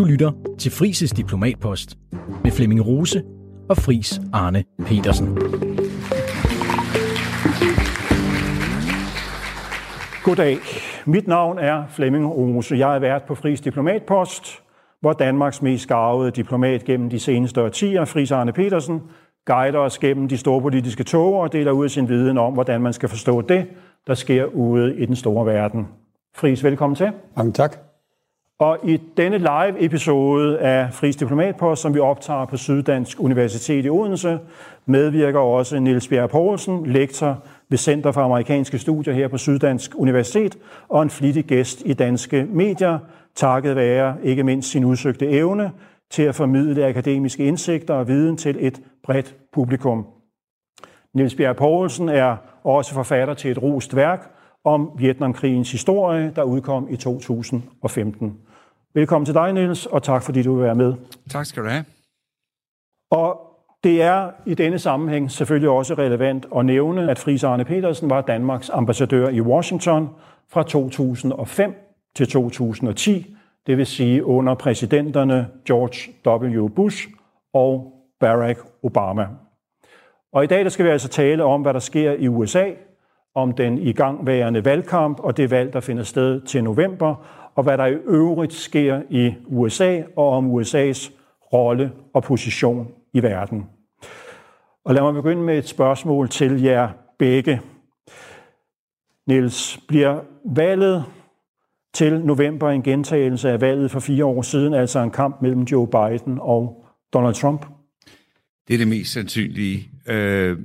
Du lytter til Frises Diplomatpost med Flemming Rose og Fris Arne Petersen. Goddag. Mit navn er Flemming Rose. Jeg er vært på Fris Diplomatpost, hvor Danmarks mest gavede diplomat gennem de seneste årtier, Fris Arne Petersen, guider os gennem de store politiske tog og deler ud af sin viden om, hvordan man skal forstå det, der sker ude i den store verden. Fris, velkommen til. Mange tak. Og i denne live-episode af Fris Diplomatpost, som vi optager på Syddansk Universitet i Odense, medvirker også Niels Bjerg Poulsen, lektor ved Center for Amerikanske Studier her på Syddansk Universitet, og en flittig gæst i danske medier, takket være ikke mindst sin udsøgte evne til at formidle akademiske indsigter og viden til et bredt publikum. Niels Bjerg Poulsen er også forfatter til et rost værk om Vietnamkrigens historie, der udkom i 2015. Velkommen til dig, Niels, og tak fordi du vil være med. Tak skal du have. Og det er i denne sammenhæng selvfølgelig også relevant at nævne, at Fris Arne Petersen var Danmarks ambassadør i Washington fra 2005 til 2010, det vil sige under præsidenterne George W. Bush og Barack Obama. Og i dag der skal vi altså tale om, hvad der sker i USA, om den igangværende valgkamp og det valg, der finder sted til november, og hvad der i øvrigt sker i USA og om USA's rolle og position i verden. Og lad mig begynde med et spørgsmål til jer begge. Niels, bliver valget til november en gentagelse af valget for fire år siden, altså en kamp mellem Joe Biden og Donald Trump? Det er det mest sandsynlige. Øh,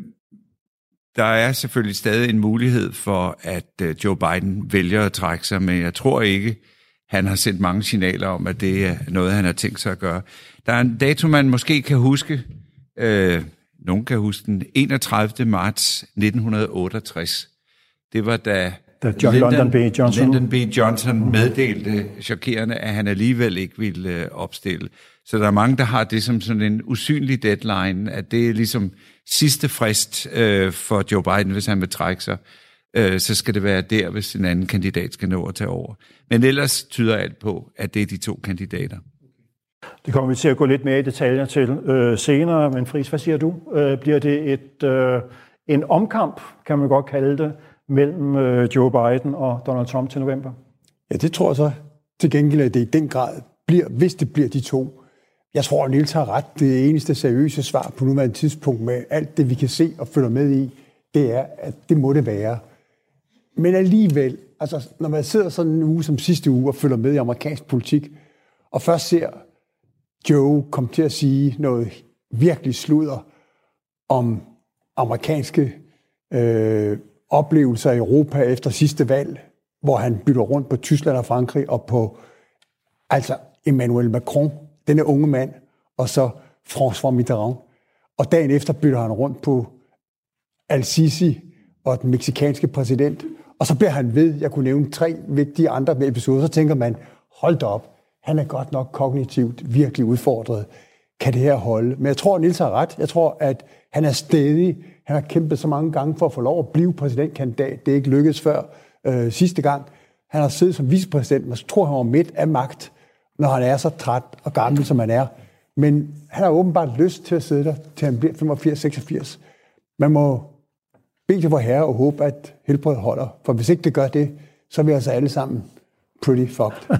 der er selvfølgelig stadig en mulighed for, at øh, Joe Biden vælger at trække sig, men jeg tror ikke, han har sendt mange signaler om, at det er noget, han har tænkt sig at gøre. Der er en dato, man måske kan huske. Øh, nogen kan huske den. 31. marts 1968. Det var da da John Lyndon, Lyndon B. Johnson, Lyndon B. Johnson meddelte chokerende, at han alligevel ikke ville øh, opstille. Så der er mange, der har det som sådan en usynlig deadline, at det er ligesom sidste frist øh, for Joe Biden, hvis han vil trække sig. Øh, så skal det være der, hvis en anden kandidat skal nå at tage over. Men ellers tyder alt på, at det er de to kandidater. Det kommer vi til at gå lidt mere i detaljer til øh, senere, men Friis, hvad siger du? Øh, bliver det et, øh, en omkamp, kan man godt kalde det, mellem øh, Joe Biden og Donald Trump til november? Ja, det tror jeg så til gengæld, at det i den grad bliver, hvis det bliver de to. Jeg tror, at Niels har ret. Det eneste seriøse svar på nuværende tidspunkt med alt det, vi kan se og følge med i, det er, at det må det være. Men alligevel, altså når man sidder sådan en uge som sidste uge og følger med i amerikansk politik, og først ser Joe komme til at sige noget virkelig sludder om amerikanske øh, oplevelser i Europa efter sidste valg, hvor han bytter rundt på Tyskland og Frankrig og på altså Emmanuel Macron, denne unge mand, og så François Mitterrand. Og dagen efter bytter han rundt på Al-Sisi og den meksikanske præsident. Og så bliver han ved, jeg kunne nævne tre vigtige andre episoder, så tænker man, hold da op, han er godt nok kognitivt virkelig udfordret. Kan det her holde? Men jeg tror, Nils har ret. Jeg tror, at han er stedig. Han har kæmpet så mange gange for at få lov at blive præsidentkandidat. Det er ikke lykkedes før øh, sidste gang. Han har siddet som vicepræsident, men så tror han var midt af magt, når han er så træt og gammel, som han er. Men han har åbenbart lyst til at sidde der, til han bliver 85-86. Man må bede til vor herre og håbe, at helbredet holder. For hvis ikke det gør det, så er vi altså alle sammen pretty fucked.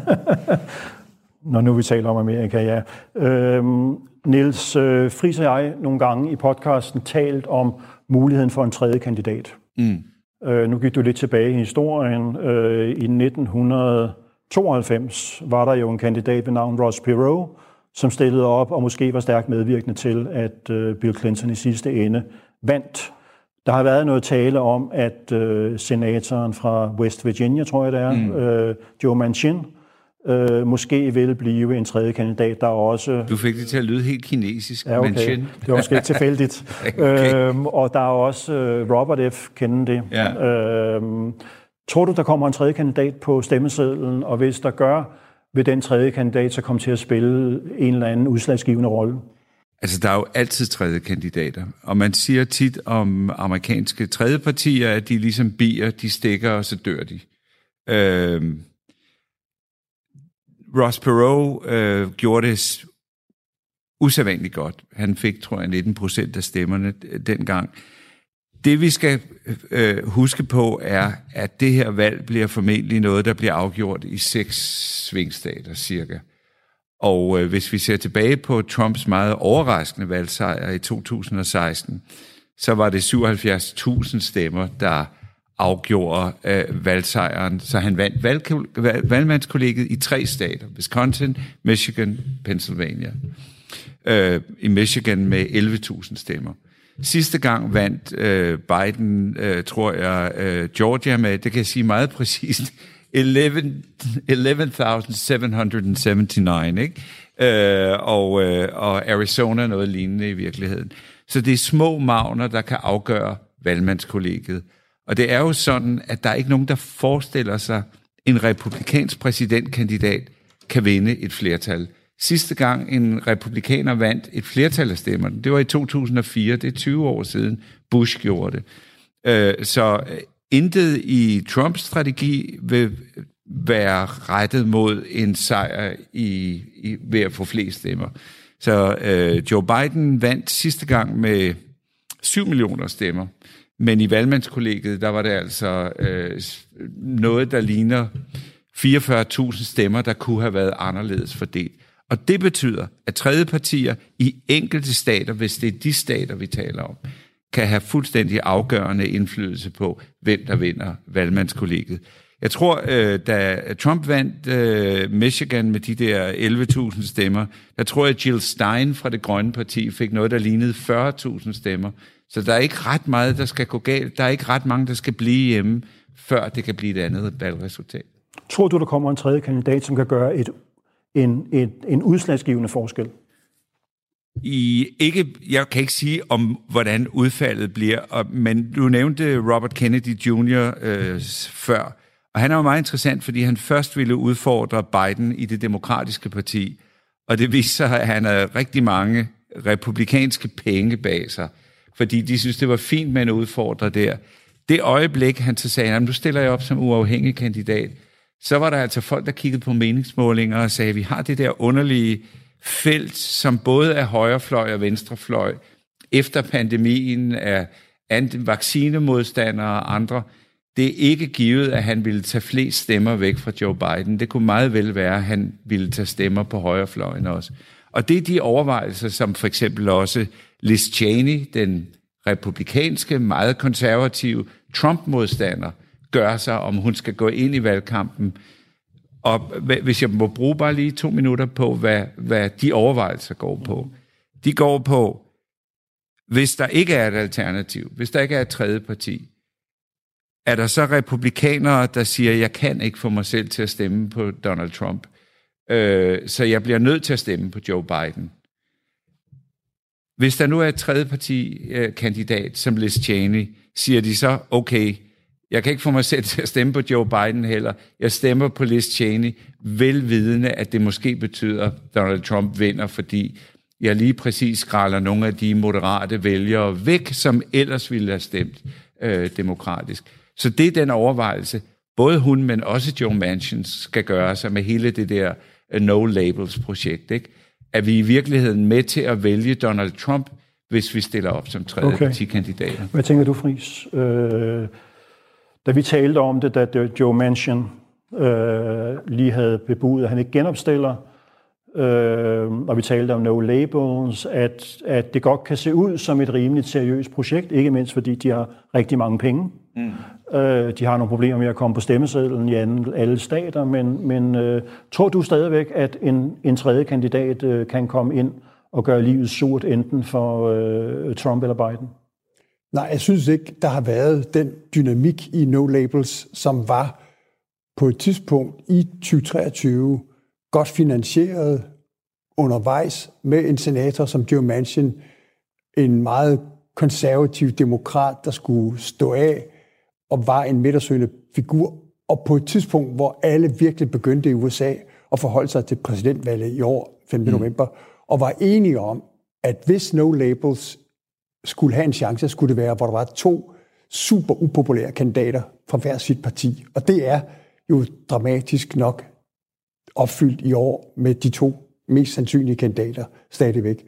Når nu vi taler om Amerika, ja. Øhm, Niels øh, Friis og jeg nogle gange i podcasten talt om muligheden for en tredje kandidat. Mm. Øh, nu gik du lidt tilbage i historien. Øh, I 1992 var der jo en kandidat ved navn Ross Perot, som stillede op og måske var stærkt medvirkende til, at øh, Bill Clinton i sidste ende vandt. Der har været noget tale om, at øh, senatoren fra West Virginia, tror jeg det er, mm. øh, Joe Manchin, øh, måske vil blive en tredje kandidat, der også... Du fik det til at lyde helt kinesisk, ja, okay. Manchin. Det var måske tilfældigt. okay. øhm, og der er også øh, Robert F. Kennedy. Ja. Øhm, tror du, der kommer en tredje kandidat på stemmesedlen, og hvis der gør, vil den tredje kandidat så komme til at spille en eller anden udslagsgivende rolle? Altså, der er jo altid tredje kandidater, og man siger tit om amerikanske tredje partier, at de ligesom bier, de stikker, og så dør de. Øh, Ross Perot øh, gjorde det usædvanligt godt. Han fik, tror jeg, 19 procent af stemmerne dengang. Det vi skal øh, øh, huske på er, at det her valg bliver formentlig noget, der bliver afgjort i seks svingstater cirka. Og øh, hvis vi ser tilbage på Trumps meget overraskende valgsejr i 2016, så var det 77.000 stemmer, der afgjorde øh, valgsejren. Så han vandt valg, valg, valgmandskollegiet i tre stater. Wisconsin, Michigan, Pennsylvania. Øh, I Michigan med 11.000 stemmer. Sidste gang vandt øh, Biden, øh, tror jeg, øh, Georgia med, det kan jeg sige meget præcist, 11.779, ikke? Øh, og, øh, og Arizona noget lignende i virkeligheden. Så det er små magner, der kan afgøre valgmandskollegiet. Og det er jo sådan, at der er ikke nogen, der forestiller sig, en republikansk præsidentkandidat kan vinde et flertal. Sidste gang en republikaner vandt et flertal af stemmerne, det var i 2004, det er 20 år siden, Bush gjorde det. Øh, så intet i Trumps strategi vil være rettet mod en sejr i, i, ved at få flest stemmer. Så øh, Joe Biden vandt sidste gang med 7 millioner stemmer, men i valgmandskollegiet, der var det altså øh, noget, der ligner 44.000 stemmer, der kunne have været anderledes fordelt. Og det betyder, at tredje partier i enkelte stater, hvis det er de stater, vi taler om, kan have fuldstændig afgørende indflydelse på, hvem der vinder valgmandskollegiet. Jeg tror, øh, da Trump vandt øh, Michigan med de der 11.000 stemmer, der tror jeg, at Jill Stein fra det grønne parti fik noget, der lignede 40.000 stemmer. Så der er ikke ret meget, der skal gå galt. Der er ikke ret mange, der skal blive hjemme, før det kan blive et andet valgresultat. Tror du, der kommer en tredje kandidat, som kan gøre et, en, et, en udslagsgivende forskel? I ikke, jeg kan ikke sige om, hvordan udfaldet bliver, men du nævnte Robert Kennedy Jr. Øh, før, og han er jo meget interessant, fordi han først ville udfordre Biden i det demokratiske parti, og det viste sig, at han har rigtig mange republikanske penge bag sig, fordi de synes, det var fint med en udfordrer der. Det øjeblik, han så sagde, nu stiller jeg op som uafhængig kandidat, så var der altså folk, der kiggede på meningsmålinger og sagde, vi har det der underlige felt, som både er højrefløj og venstrefløj, efter pandemien er vaccinemodstandere og andre, det er ikke givet, at han ville tage flest stemmer væk fra Joe Biden. Det kunne meget vel være, at han ville tage stemmer på højrefløjen også. Og det er de overvejelser, som for eksempel også Liz Cheney, den republikanske, meget konservative Trump-modstander, gør sig, om hun skal gå ind i valgkampen. Og hvis jeg må bruge bare lige to minutter på, hvad, hvad de overvejelser går på. De går på, hvis der ikke er et alternativ, hvis der ikke er et tredje parti, er der så republikanere, der siger, jeg kan ikke få mig selv til at stemme på Donald Trump, øh, så jeg bliver nødt til at stemme på Joe Biden. Hvis der nu er et tredje parti øh, kandidat som Liz Cheney, siger de så, okay, jeg kan ikke få mig selv til at stemme på Joe Biden heller. Jeg stemmer på Liz Cheney, velvidende, at det måske betyder, at Donald Trump vinder, fordi jeg lige præcis skralder nogle af de moderate vælgere væk, som ellers ville have stemt øh, demokratisk. Så det er den overvejelse, både hun, men også Joe Manchin skal gøre sig med hele det der uh, No Labels projekt. Ikke? Er vi i virkeligheden med til at vælge Donald Trump, hvis vi stiller op som tredje okay. partikandidater? Hvad tænker du, Friis? Øh, da vi talte om det, da Joe Manchin øh, lige havde bebudet, at han ikke genopstiller, øh, og vi talte om no labels, at, at det godt kan se ud som et rimeligt seriøst projekt, ikke mindst fordi de har rigtig mange penge. Mm. Øh, de har nogle problemer med at komme på stemmesedlen i alle stater, men, men øh, tror du stadigvæk, at en, en tredje kandidat øh, kan komme ind og gøre livet surt enten for øh, Trump eller Biden? Nej, jeg synes ikke, der har været den dynamik i No Labels, som var på et tidspunkt i 2023 godt finansieret undervejs med en senator som Joe Manchin, en meget konservativ demokrat, der skulle stå af og var en midtersøgende figur. Og på et tidspunkt, hvor alle virkelig begyndte i USA at forholde sig til præsidentvalget i år, 5. Mm. november, og var enige om, at hvis No Labels skulle have en chance, skulle det være, hvor der var to super upopulære kandidater fra hver sit parti. Og det er jo dramatisk nok opfyldt i år med de to mest sandsynlige kandidater stadigvæk.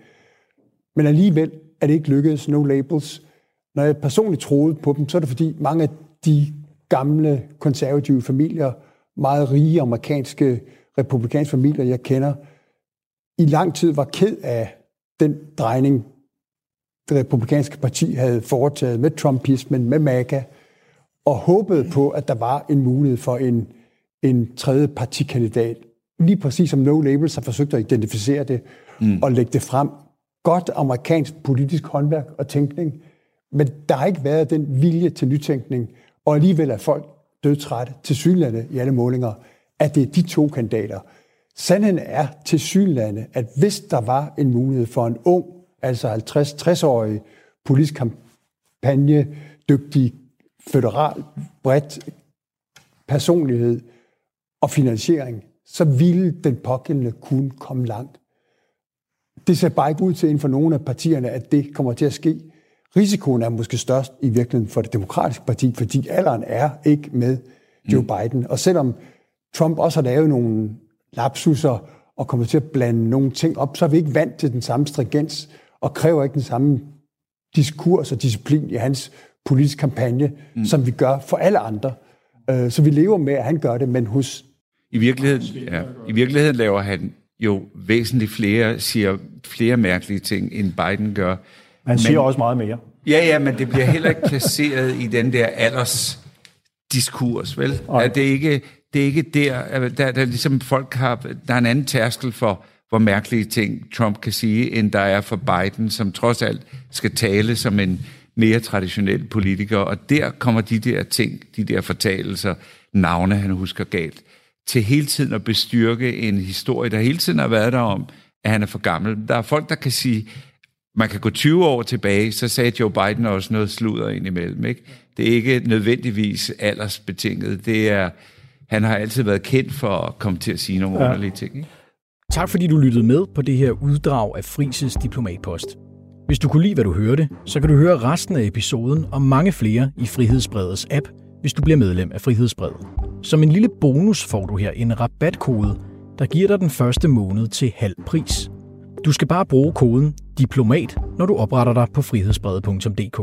Men alligevel er det ikke lykkedes, no labels. Når jeg personligt troede på dem, så er det fordi mange af de gamle konservative familier, meget rige amerikanske republikanske familier, jeg kender, i lang tid var ked af den drejning, det republikanske parti havde foretaget med Trumpismen, med MAGA, og håbede på, at der var en mulighed for en, en tredje partikandidat. Lige præcis som No Labels har forsøgt at identificere det mm. og lægge det frem. Godt amerikansk politisk håndværk og tænkning, men der har ikke været den vilje til nytænkning, og alligevel er folk dødtrætte til synlande i alle målinger, at det er de to kandidater. Sandheden er til synlande, at hvis der var en mulighed for en ung, altså 50-60-årig politisk kampagne, dygtig, federal, bredt personlighed og finansiering, så ville den pågældende kunne komme langt. Det ser bare ikke ud til inden for nogle af partierne, at det kommer til at ske. Risikoen er måske størst i virkeligheden for det demokratiske parti, fordi alderen er ikke med Joe mm. Biden. Og selvom Trump også har lavet nogle lapsuser og kommer til at blande nogle ting op, så er vi ikke vant til den samme stringens og kræver ikke den samme diskurs og disciplin i hans politiske kampagne, mm. som vi gør for alle andre. Øh, så vi lever med, at han gør det, men hos... I virkeligheden, ja, i virkeligheden laver han jo væsentligt flere, siger flere mærkelige ting, end Biden gør. Han siger men, også meget mere. Ja, ja, men det bliver heller ikke placeret i den der alders diskurs, vel? At det, er ikke, det er ikke der, der, der ligesom folk har, der er en anden tærskel for, hvor mærkelige ting Trump kan sige, end der er for Biden, som trods alt skal tale som en mere traditionel politiker. Og der kommer de der ting, de der fortalelser, navne han husker galt, til hele tiden at bestyrke en historie, der hele tiden har været der om, at han er for gammel. Der er folk, der kan sige, man kan gå 20 år tilbage, så sagde Joe Biden også noget sludder ind imellem. Ikke? Det er ikke nødvendigvis aldersbetinget. Det er, han har altid været kendt for at komme til at sige nogle ja. underlige ting. Ikke? Tak fordi du lyttede med på det her uddrag af Frises Diplomatpost. Hvis du kunne lide, hvad du hørte, så kan du høre resten af episoden og mange flere i Frihedsbredets app, hvis du bliver medlem af Frihedsbredet. Som en lille bonus får du her en rabatkode, der giver dig den første måned til halv pris. Du skal bare bruge koden DIPLOMAT, når du opretter dig på frihedsbredet.dk.